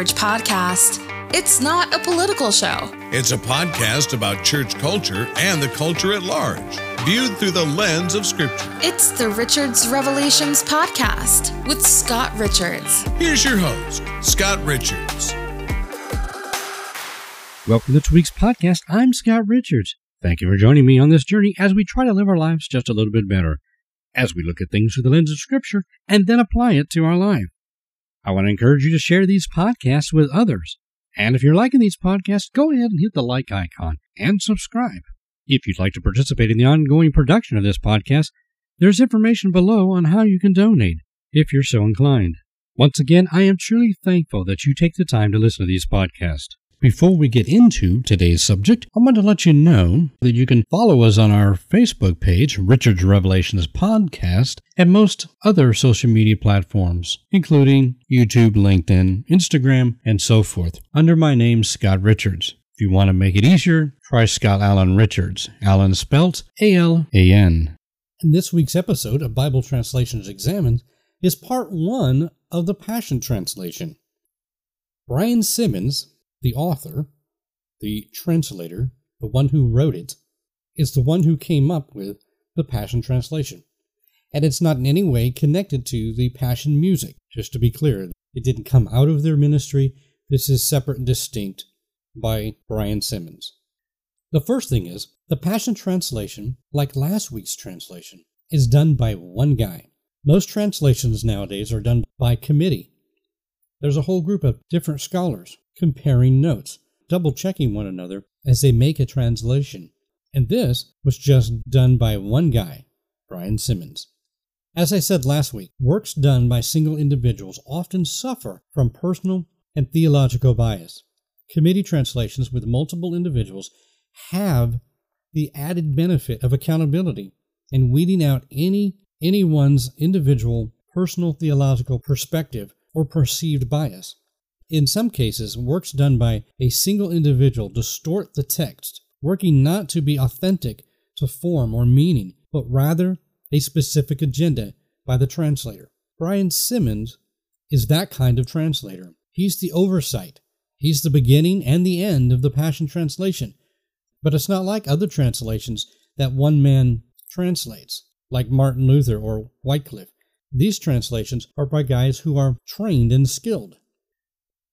not your average podcast. It's not a political show. It's a podcast about church culture and the culture at large, viewed through the lens of Scripture. It's the Richards Revelations podcast with Scott Richards. Here's your host, Scott Richards. Welcome to this week's podcast. I'm Scott Richards. Thank you for joining me on this journey as we try to live our lives just a little bit better, as we look at things through the lens of Scripture and then apply it to our life. I want to encourage you to share these podcasts with others. And if you're liking these podcasts, go ahead and hit the like icon and subscribe. If you'd like to participate in the ongoing production of this podcast, there's information below on how you can donate if you're so inclined. Once again, I am truly thankful that you take the time to listen to these podcasts. Before we get into today's subject, I want to let you know that you can follow us on our Facebook page, Richard's Revelations Podcast, and most other social media platforms, including YouTube, LinkedIn, Instagram, and so forth, under my name, Scott Richards. If you want to make it easier, try Scott Alan Richards. Alan spelt A L A N. In this week's episode of Bible Translations Examined is part one of the Passion Translation. Brian Simmons the author, the translator, the one who wrote it, is the one who came up with the Passion Translation. And it's not in any way connected to the Passion music, just to be clear. It didn't come out of their ministry. This is separate and distinct by Brian Simmons. The first thing is the Passion Translation, like last week's translation, is done by one guy. Most translations nowadays are done by committee. There's a whole group of different scholars comparing notes, double checking one another as they make a translation. And this was just done by one guy, Brian Simmons. As I said last week, works done by single individuals often suffer from personal and theological bias. Committee translations with multiple individuals have the added benefit of accountability and weeding out any anyone's individual personal theological perspective or perceived bias. In some cases, works done by a single individual distort the text, working not to be authentic to form or meaning, but rather a specific agenda by the translator. Brian Simmons is that kind of translator. He's the oversight. He's the beginning and the end of the Passion Translation. But it's not like other translations that one man translates, like Martin Luther or Wycliffe. These translations are by guys who are trained and skilled.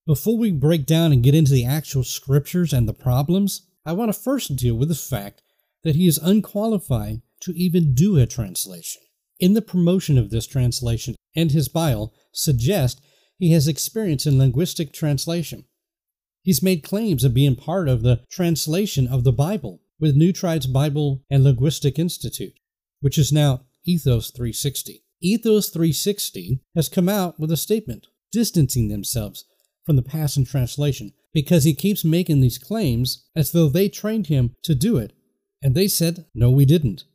Before we break down and get into the actual scriptures and the problems, I want to first deal with the fact that he is unqualified to even do a translation. In the promotion of this translation and his bio suggest he has experience in linguistic translation. He's made claims of being part of the translation of the Bible with New Tribes Bible and Linguistic Institute, which is now Ethos 360. Ethos 360 has come out with a statement distancing themselves from the Passion Translation because he keeps making these claims as though they trained him to do it. And they said, no, we didn't.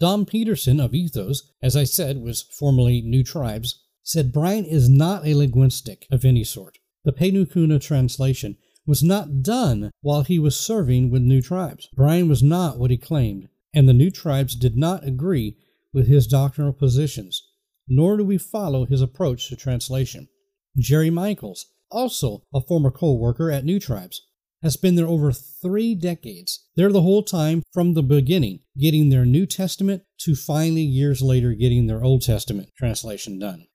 Dom Peterson of Ethos, as I said, was formerly New Tribes, said Brian is not a linguistic of any sort. The Penu Kuna translation was not done while he was serving with New Tribes. Brian was not what he claimed, and the New Tribes did not agree with his doctrinal positions, nor do we follow his approach to translation. Jerry Michaels, also a former co worker at New Tribes, has been there over three decades. They're the whole time from the beginning, getting their New Testament to finally years later getting their Old Testament translation done.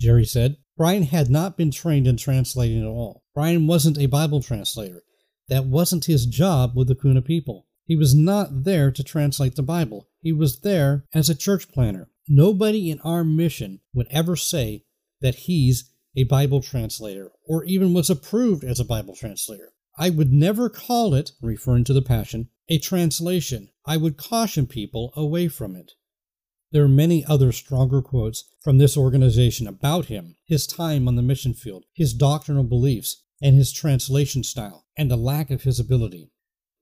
Jerry said, Brian had not been trained in translating at all. Brian wasn't a Bible translator. That wasn't his job with the Kuna people. He was not there to translate the Bible. He was there as a church planner. Nobody in our mission would ever say that he's a Bible translator or even was approved as a Bible translator. I would never call it, referring to the Passion, a translation. I would caution people away from it. There are many other stronger quotes from this organization about him, his time on the mission field, his doctrinal beliefs, and his translation style, and the lack of his ability.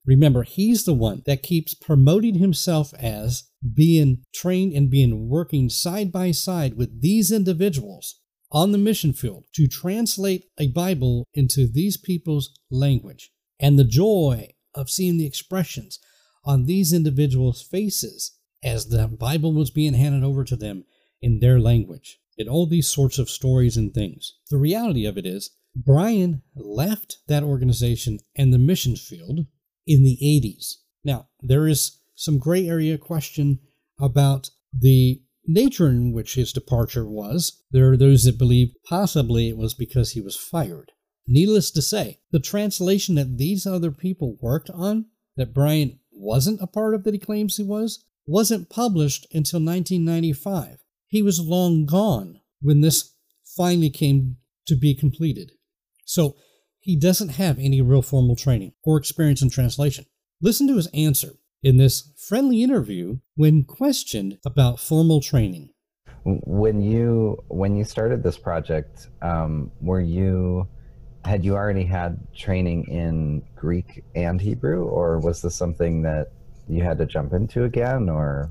Remember, he's the one that keeps promoting himself as being trained and being working side by side with these individuals on the mission field to translate a Bible into these people's language. And the joy of seeing the expressions on these individuals' faces as the Bible was being handed over to them in their language, and all these sorts of stories and things. The reality of it is, Brian left that organization and the mission field in the 80s. Now, there is some gray area question about the nature in which his departure was. There are those that believe possibly it was because he was fired. Needless to say, the translation that these other people worked on, that Brian wasn't a part of that he claims he was, wasn't published until 1995. He was long gone when this finally came to be completed. So he doesn't have any real formal training or experience in translation. Listen to his answer in this friendly interview when questioned about formal training. When you when you started this project, um, were you had you already had training in Greek and Hebrew, or was this something that you had to jump into again, or?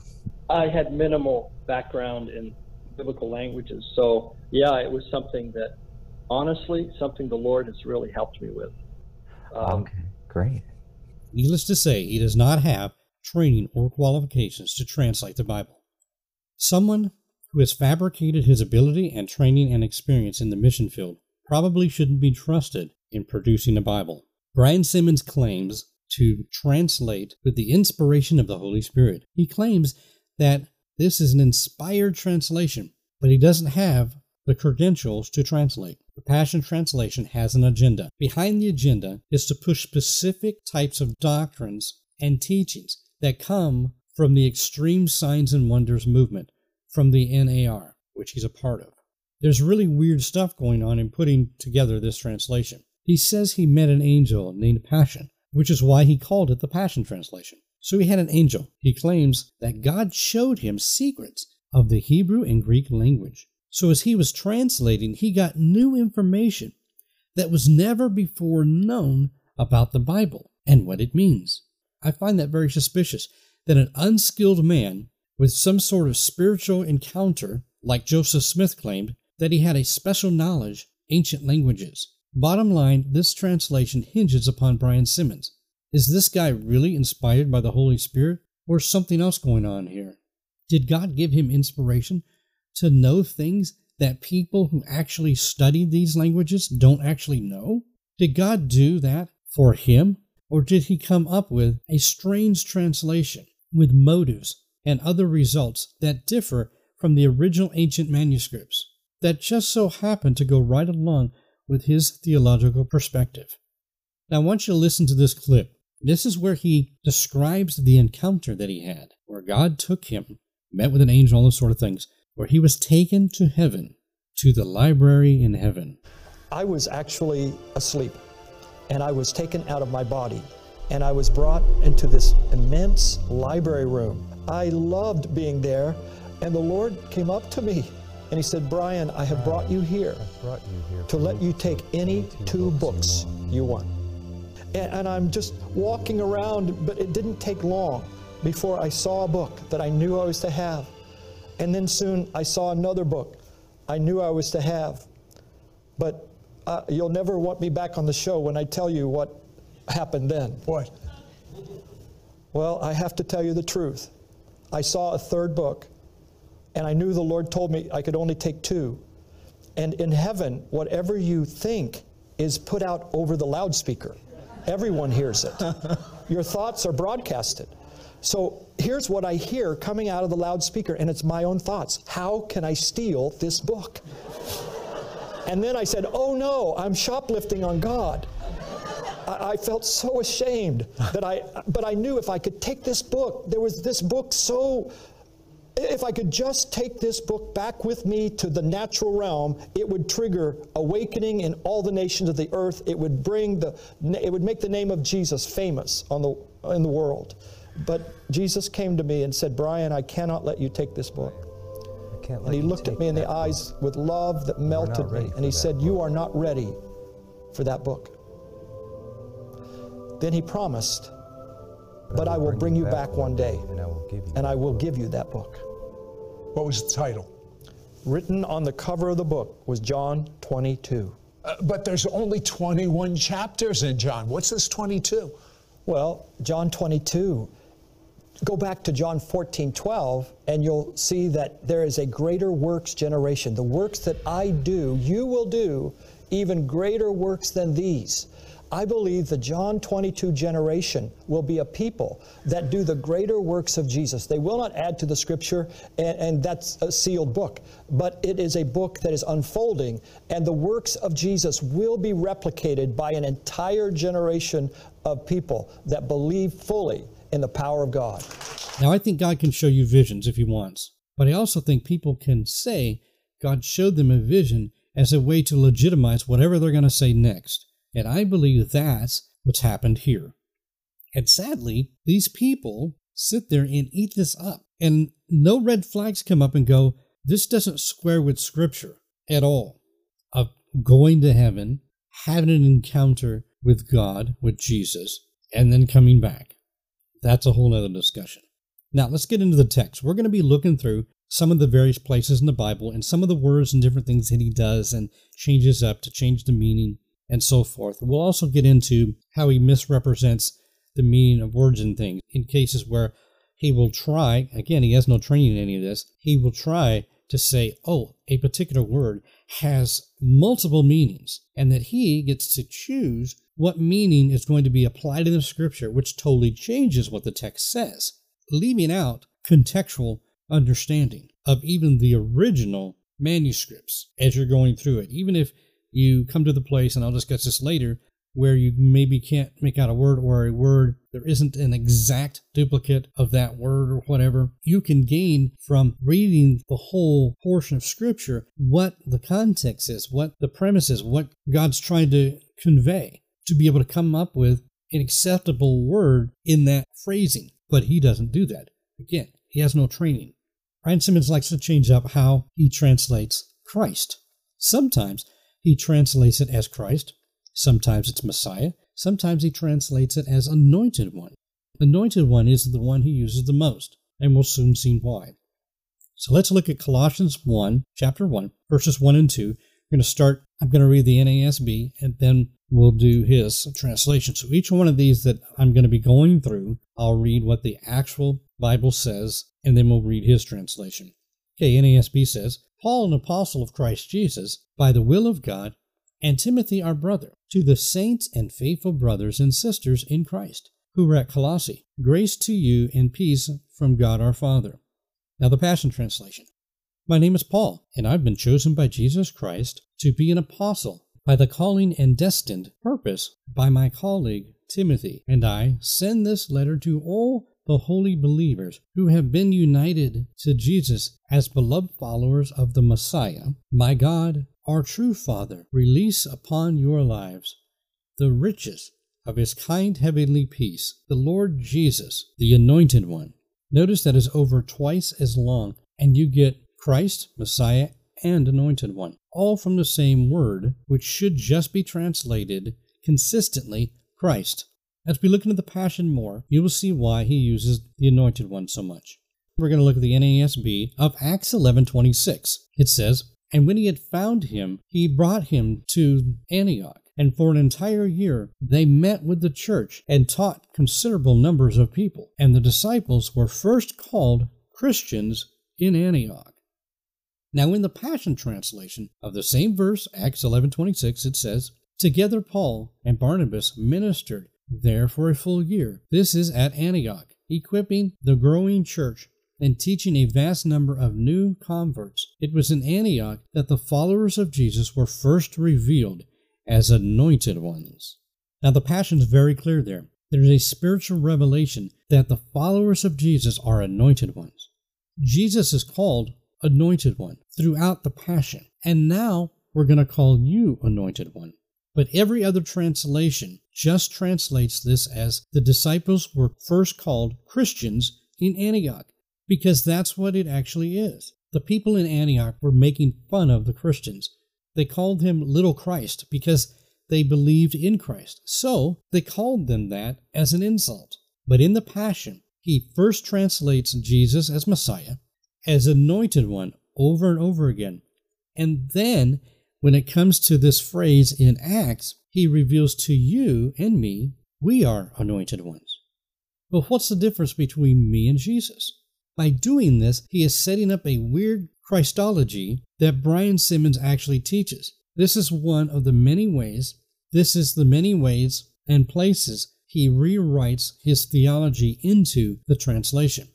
I had minimal background in biblical languages, so yeah, it was something that, honestly, something the Lord has really helped me with. Um, okay, great. Needless to say, he does not have training or qualifications to translate the Bible. Someone who has fabricated his ability and training and experience in the mission field probably shouldn't be trusted in producing a Bible. Brian Simmons claims to translate with the inspiration of the Holy Spirit. He claims that this is an inspired translation, but he doesn't have the credentials to translate. The Passion Translation has an agenda. Behind the agenda is to push specific types of doctrines and teachings that come from the Extreme Signs and Wonders movement, from the NAR, which he's a part of. There's really weird stuff going on in putting together this translation. He says he met an angel named Passion, which is why he called it the Passion Translation. So he had an angel. He claims that God showed him secrets of the Hebrew and Greek language. So as he was translating, he got new information that was never before known about the Bible and what it means. I find that very suspicious that an unskilled man with some sort of spiritual encounter, like Joseph Smith claimed, that he had a special knowledge ancient languages. Bottom line, this translation hinges upon Brian Simmons. Is this guy really inspired by the Holy Spirit, or something else going on here? Did God give him inspiration to know things that people who actually study these languages don't actually know? Did God do that for him or did he come up with a strange translation with motives and other results that differ from the original ancient manuscripts that just so happen to go right along with his theological perspective? Now, I want you to listen to this clip. This is where he describes the encounter that he had, where God took him, met with an angel, all those sort of things, where he was taken to heaven, to the library in heaven. I was actually asleep and I was taken out of my body and I was brought into this immense library room. I loved being there, and the Lord came up to me and He said, Brian, I have brought you here, brought you here to let you take any two books you want. And, and I'm just walking around, but it didn't take long before I saw a book that I knew I was to have. And then soon I saw another book I knew I was to have. But uh, you'll never want me back on the show when I tell you what happened then. What? Well, I have to tell you the truth. I saw a third book, and I knew the Lord told me I could only take two. And in heaven, whatever you think is put out over the loudspeaker. Everyone hears it. Your thoughts are broadcasted. So here's what I hear coming out of the loudspeaker, and it's my own thoughts. How can I steal this book? And then I said, Oh no, I'm shoplifting on God. I, I felt so ashamed that I, but I knew if I could take this book, there was this book so if I could just take this book back with me to the natural realm, it would trigger awakening in all the nations of the earth. It would bring the, it would make the name of Jesus famous on the, in the world. But Jesus came to me and said, Brian, I cannot let you take this book and he looked at me in the eyes with love that melted me. And he said, book. You are not ready for that book. Then he promised, But, but I will bring, you back, back one day, and I will give you, and I will give you that book. What was the title? Written on the cover of the book was John 22. Uh, but there's only 21 chapters in John. What's this 22? Well, John 22 go back to John 14, 12, and you'll see that there is a greater works generation. The works that I do, you will do even greater works than these. I believe the John 22 generation will be a people that do the greater works of Jesus. They will not add to the scripture, and, and, that's a sealed book, but it is a book that is unfolding, and the works of Jesus will be replicated by an entire generation of people that believe fully in the power of God. Now, I think God can show you visions if He wants, but I also think people can say God showed them a vision as a way to legitimize whatever they're going to say next. And I believe that's what's happened here. And sadly, these people sit there and eat this up. And no red flags come up and go, this doesn't square with Scripture at all. Of going to heaven, having an encounter with God, with Jesus, and then coming back. That's a whole other discussion. Now, let's get into the text. We're going to be looking through some of the various places in the Bible and some of the words and different things that he does and changes up to change the meaning and so forth. We'll also get into how he misrepresents the meaning of words and things in cases where he will try, again, he has no training in any of this, he will try to say, oh, a particular word has multiple meanings, and that he gets to choose what meaning is going to be applied in the scripture, which totally changes what the text says, leaving out contextual understanding of even the original manuscripts as you're going through it. Even if you come to the place, and I'll discuss this later, where you maybe can't make out a word or a word, there isn't an exact duplicate of that word or whatever, you can gain from reading the whole portion of Scripture what the context is, what the premise is, what God's trying to convey, to be able to come up with an acceptable word in that phrasing. But he doesn't do that. Again, he has no training. Brian Simmons likes to change up how he translates Christ. Sometimes he translates it as Christ. Sometimes it's Messiah. Sometimes he translates it as Anointed One. Anointed One is the one he uses the most, and we'll soon see why. So let's look at Colossians 1, chapter 1, verses 1 and 2. We're going to start, I'm going to read the NASB, and then we'll do his translation. So each one of these that I'm going to be going through, I'll read what the actual Bible says, and then we'll read his translation. Okay, NASB says, Paul, an apostle of Christ Jesus, by the will of God, and Timothy, our brother, to the saints and faithful brothers and sisters in Christ, who are at Colossae, grace to you and peace from God our Father. Now, the Passion Translation. My name is Paul, and I've been chosen by Jesus Christ to be an apostle by the calling and destined purpose by my colleague Timothy, and I send this letter to all the holy believers who have been united to Jesus as beloved followers of the Messiah, my God, our true Father, release upon your lives the riches of his kind heavenly peace, the Lord Jesus, the Anointed One. Notice that is over twice as long, and you get Christ, Messiah, and Anointed One, all from the same word, which should just be translated consistently Christ. As we look into the Passion more, you will see why he uses the Anointed One so much. We're going to look at the NASB of Acts 11:26. It says, "And when he had found him, he brought him to Antioch, and for an entire year they met with the church and taught considerable numbers of people. And the disciples were first called Christians in Antioch." Now in the Passion translation of the same verse, Acts 11:26, it says, "Together Paul and Barnabas ministered there for a full year. This is at Antioch, equipping the growing church and teaching a vast number of new converts. It was in Antioch that the followers of Jesus were first revealed as anointed ones. Now, the Passion is very clear there. There is a spiritual revelation that the followers of Jesus are anointed ones. Jesus is called anointed one throughout the Passion. And now we're going to call you anointed one. But every other translation just translates this as the disciples were first called Christians in Antioch, because that's what it actually is. The people in Antioch were making fun of the Christians. They called him Little Christ because they believed in Christ. So they called them that as an insult. But in the Passion, he first translates Jesus as Messiah, as anointed one over and over again. And then when it comes to this phrase in Acts, he reveals to you and me, we are anointed ones. But what's the difference between me and Jesus? By doing this, he is setting up a weird Christology that Brian Simmons actually teaches. This is one of the many ways, this is the many ways and places he rewrites his theology into the translation.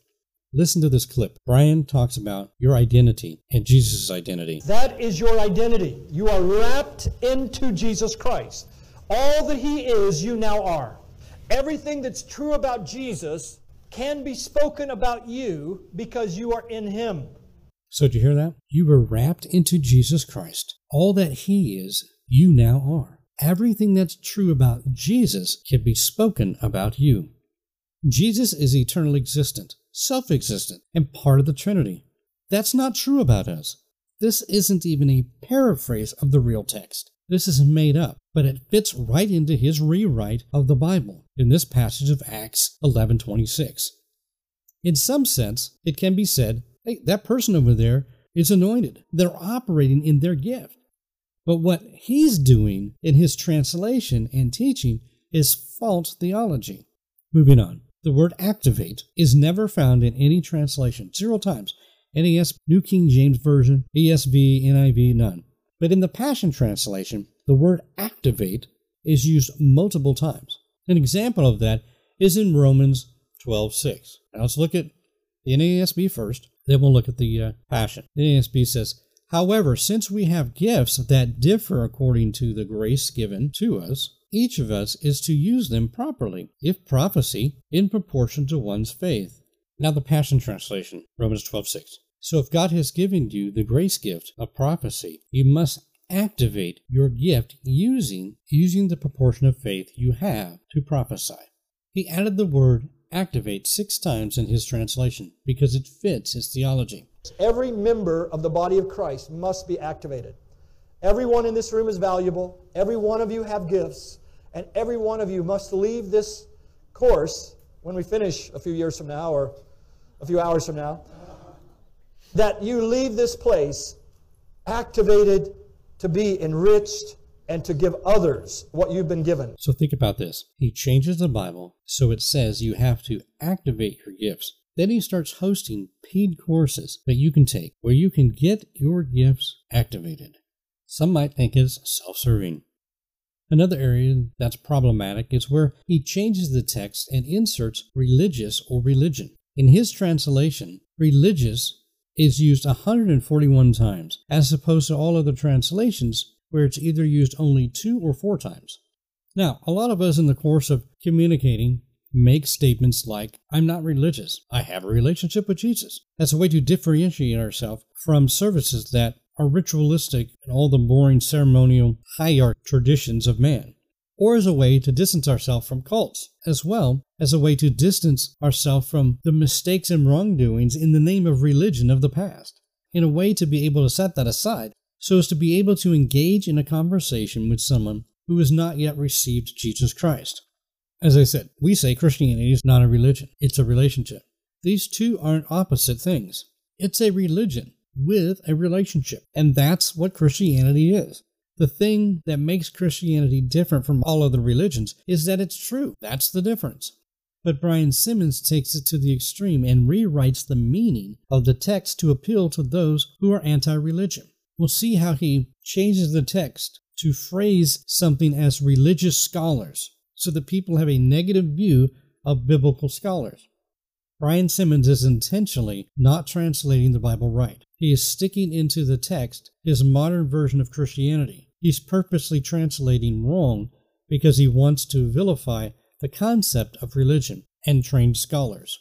Listen to this clip. Brian talks about your identity and Jesus' identity. That is your identity. You are wrapped into Jesus Christ. All that He is, you now are. Everything that's true about Jesus can be spoken about you because you are in Him. So, did you hear that? You were wrapped into Jesus Christ. All that He is, you now are. Everything that's true about Jesus can be spoken about you. Jesus is eternal existent, self existent, and part of the Trinity. That's not true about us. This isn't even a paraphrase of the real text. This is made up, but it fits right into his rewrite of the Bible in this passage of Acts 11:26. In some sense, it can be said, hey, that person over there is anointed. They're operating in their gift. But what he's doing in his translation and teaching is false theology. Moving on. The word activate is never found in any translation, zero times. NAS, New King James Version, ESV, NIV, none. But in the Passion Translation, the word activate is used multiple times. An example of that is in Romans 12:6. Now let's look at the NASB first, then we'll look at the uh, Passion. The NASB says, However, since we have gifts that differ according to the grace given to us, each of us is to use them properly, if prophecy, in proportion to one's faith. Now the Passion Translation, Romans 12:6. So if God has given you the grace gift of prophecy, you must activate your gift using using the proportion of faith you have to prophesy. He added the word activate 6 times in his translation because it fits his theology. Every member of the body of Christ must be activated. Everyone in this room is valuable. Every one of you have gifts, and every one of you must leave this course when we finish a few years from now or a few hours from now that you leave this place activated to be enriched and to give others what you've been given. So think about this. He changes the Bible so it says you have to activate your gifts. Then he starts hosting paid courses that you can take where you can get your gifts activated. Some might think it's self serving. Another area that's problematic is where he changes the text and inserts religious or religion. In his translation, religious is used 141 times, as opposed to all other translations where it's either used only two or four times. Now, a lot of us in the course of communicating make statements like, I'm not religious, I have a relationship with Jesus. That's a way to differentiate ourselves from services that are ritualistic and all the boring ceremonial hierarch traditions of man or as a way to distance ourselves from cults, as well as a way to distance ourselves from the mistakes and wrongdoings in the name of religion of the past, in a way to be able to set that aside so as to be able to engage in a conversation with someone who has not yet received Jesus Christ. As I said, we say Christianity is not a religion, it's a relationship. These two aren't opposite things. It's a religion with a relationship, and that's what Christianity is. The thing that makes Christianity different from all other religions is that it's true. That's the difference. But Brian Simmons takes it to the extreme and rewrites the meaning of the text to appeal to those who are anti religion. We'll see how he changes the text to phrase something as religious scholars so that people have a negative view of biblical scholars. Brian Simmons is intentionally not translating the Bible right. He is sticking into the text his modern version of Christianity he's purposely translating wrong because he wants to vilify the concept of religion and trained scholars.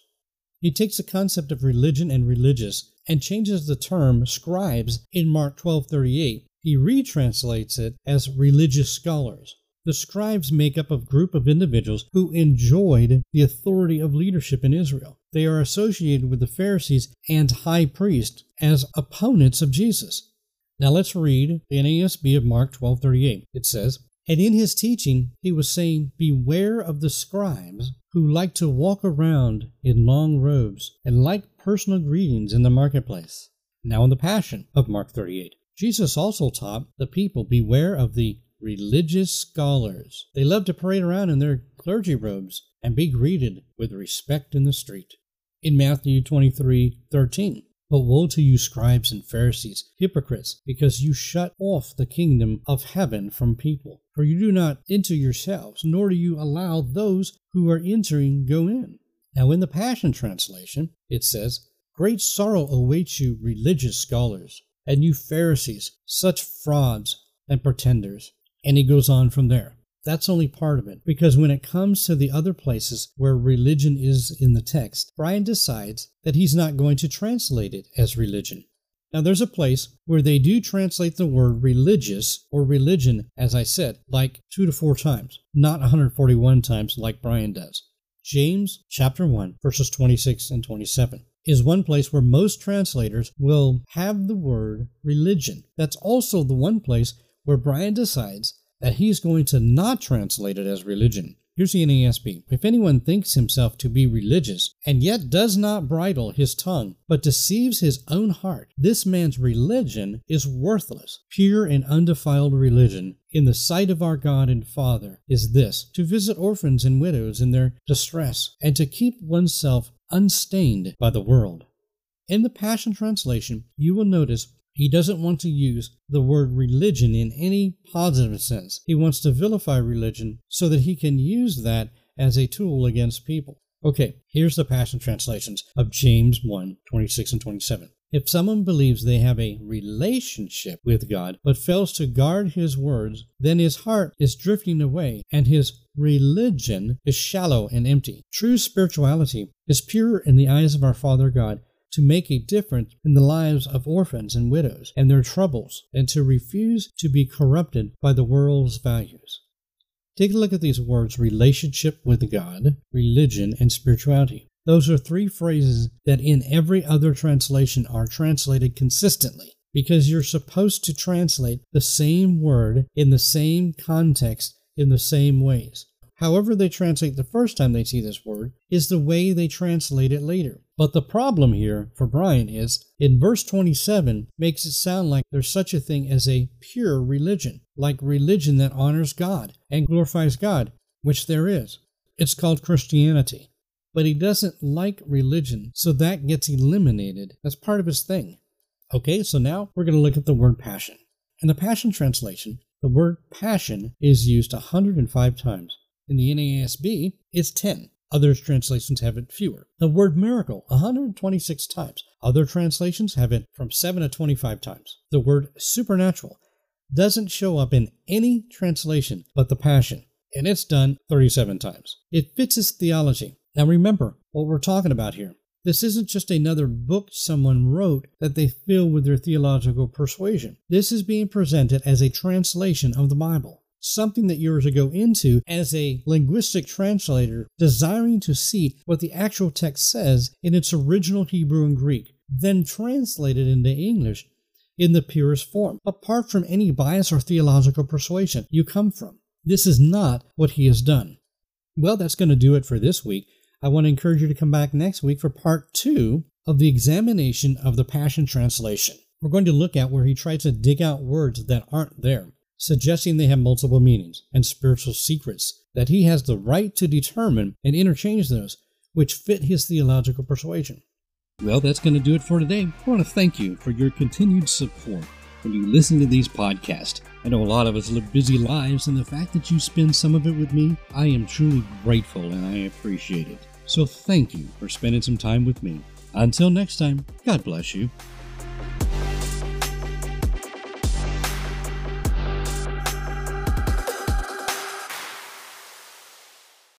He takes the concept of religion and religious and changes the term scribes in Mark 12:38. He retranslates it as religious scholars. The scribes make up a group of individuals who enjoyed the authority of leadership in Israel. They are associated with the Pharisees and high priest as opponents of Jesus. Now let's read the NASB of Mark 12:38. It says, "And in his teaching he was saying, beware of the scribes who like to walk around in long robes and like personal greetings in the marketplace." Now in the Passion of Mark 38, Jesus also taught the people beware of the religious scholars. They love to parade around in their clergy robes and be greeted with respect in the street. In Matthew 23:13, But woe to you, scribes and Pharisees, hypocrites, because you shut off the kingdom of heaven from people. For you do not enter yourselves, nor do you allow those who are entering go in. Now, in the Passion Translation, it says, Great sorrow awaits you, religious scholars, and you Pharisees, such frauds and pretenders. And he goes on from there. That's only part of it, because when it comes to the other places where religion is in the text, Brian decides that he's not going to translate it as religion. Now, there's a place where they do translate the word religious or religion, as I said, like two to four times, not 141 times like Brian does. James chapter 1, verses 26 and 27 is one place where most translators will have the word religion. That's also the one place where Brian decides that he's going to not translate it as religion. Here's the NASB. If anyone thinks himself to be religious, and yet does not bridle his tongue, but deceives his own heart, this man's religion is worthless. Pure and undefiled religion, in the sight of our God and Father, is this to visit orphans and widows in their distress, and to keep oneself unstained by the world. In the Passion Translation, you will notice he doesn't want to use the word religion in any positive sense. He wants to vilify religion so that he can use that as a tool against people. Okay, here's the Passion translations of James 1 26 and 27. If someone believes they have a relationship with God but fails to guard his words, then his heart is drifting away and his religion is shallow and empty. True spirituality is pure in the eyes of our Father God to make a difference in the lives of orphans and widows and their troubles, and to refuse to be corrupted by the world's values. Take a look at these words relationship with God, religion, and spirituality. Those are three phrases that in every other translation are translated consistently because you're supposed to translate the same word in the same context in the same ways. However, they translate the first time they see this word is the way they translate it later. But the problem here for Brian is in verse 27 makes it sound like there's such a thing as a pure religion, like religion that honors God and glorifies God, which there is. It's called Christianity. But he doesn't like religion, so that gets eliminated as part of his thing. Okay, so now we're going to look at the word passion. In the Passion Translation, the word passion is used 105 times. In the NASB, it's 10. Other translations have it fewer. The word miracle, 126 times. Other translations have it from 7 to 25 times. The word supernatural doesn't show up in any translation but the Passion, and it's done 37 times. It fits his theology. Now remember what we're talking about here. This isn't just another book someone wrote that they fill with their theological persuasion. This is being presented as a translation of the Bible something that you're to go into as a linguistic translator, desiring to see what the actual text says in its original Hebrew and Greek, then translated into English in the purest form, apart from any bias or theological persuasion you come from. This is not what he has done. Well, that's going to do it for this week. I want to encourage you to come back next week for part two of the examination of the Passion Translation. We're going to look at where he tries to dig out words that aren't there suggesting they have multiple meanings and spiritual secrets that he has the right to determine and interchange those which fit his theological persuasion. Well, that's going to do it for today. I want to thank you for your continued support when you listen to these podcasts. I know a lot of us live busy lives, and the fact that you spend some of it with me, I am truly grateful and I appreciate it. So thank you for spending some time with me. Until next time, God bless you.